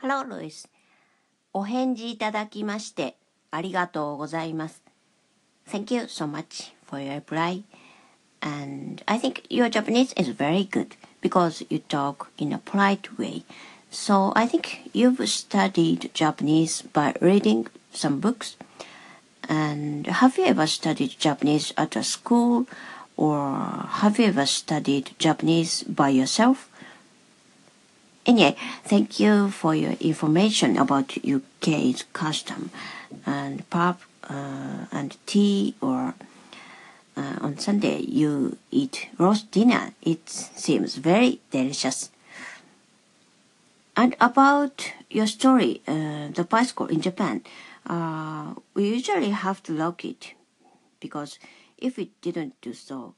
Hello, Louis. お返事いただきましてありがとうございます。Thank you so much for your reply. And I think your Japanese is very good because you talk in a polite way. So I think you've studied Japanese by reading some books. And have you ever studied Japanese at a school or have you ever studied Japanese by yourself? Anyway, thank you for your information about UK's custom and pub uh, and tea or uh, on Sunday you eat roast dinner. It seems very delicious. And about your story, uh, the bicycle in Japan, uh, we usually have to lock it because if we didn't do so,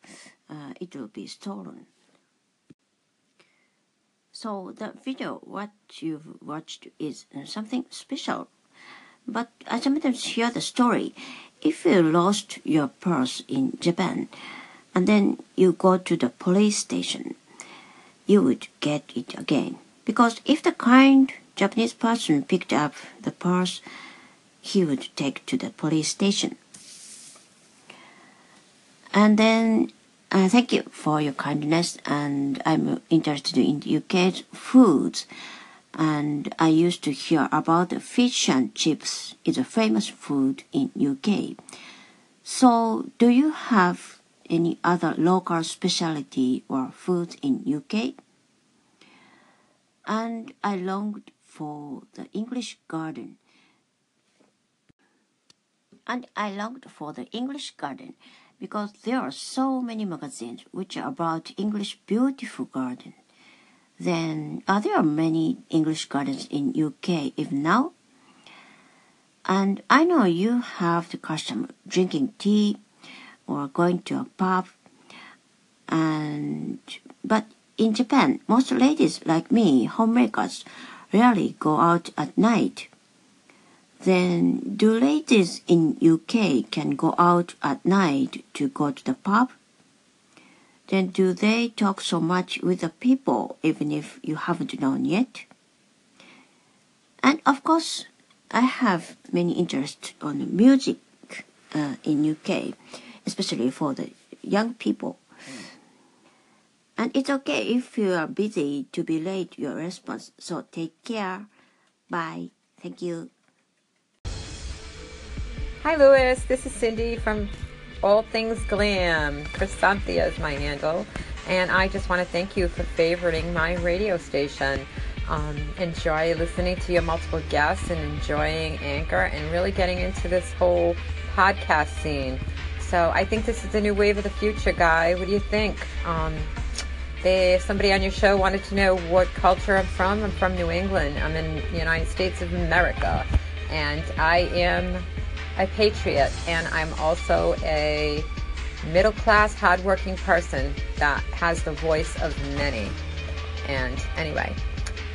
uh, it will be stolen. So the video what you've watched is uh, something special. But I sometimes hear the story. If you lost your purse in Japan and then you go to the police station, you would get it again. Because if the kind Japanese person picked up the purse, he would take to the police station. And then uh, thank you for your kindness and I'm interested in UK's foods and I used to hear about fish and chips is a famous food in UK. So do you have any other local specialty or foods in UK? And I longed for the English garden. And I longed for the English garden because there are so many magazines which are about English beautiful garden. Then are there many English gardens in UK even now? And I know you have the custom drinking tea or going to a pub and but in Japan most ladies like me homemakers rarely go out at night then do ladies in UK can go out at night to go to the pub? Then do they talk so much with the people even if you haven't known yet? And of course, I have many interests on music uh, in UK, especially for the young people. And it's okay if you are busy to be late your response. So take care. Bye. Thank you. Hi, Louis. This is Cindy from All Things Glam. Chrysanthia is my handle. And I just want to thank you for favoriting my radio station. Um, enjoy listening to your multiple guests and enjoying Anchor and really getting into this whole podcast scene. So I think this is the new wave of the future, guy. What do you think? Um, they, somebody on your show wanted to know what culture I'm from. I'm from New England. I'm in the United States of America. And I am a patriot, and I'm also a middle class, hardworking person that has the voice of many. And anyway,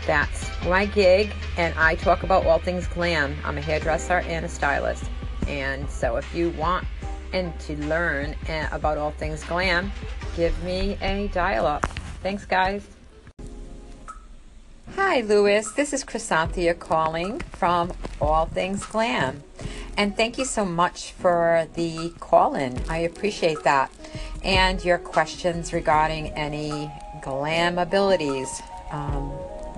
that's my gig, and I talk about all things glam. I'm a hairdresser and a stylist. And so if you want and to learn eh, about all things glam, give me a dial up. Thanks, guys. Hi, Louis. This is Chrysanthia calling from All Things Glam. And thank you so much for the call in. I appreciate that. And your questions regarding any glam abilities. Um,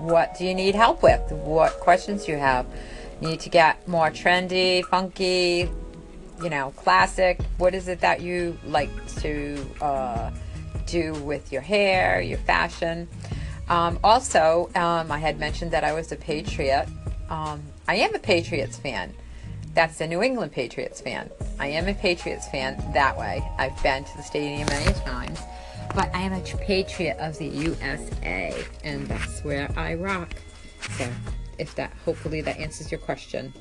what do you need help with? What questions you have? Need to get more trendy, funky, you know, classic? What is it that you like to uh, do with your hair, your fashion? Um, also, um, I had mentioned that I was a Patriot. Um, I am a Patriots fan. That's a New England Patriots fan. I am a Patriots fan that way. I've been to the stadium many times. But I am a patriot of the USA, and that's where I rock. So, if that, hopefully, that answers your question.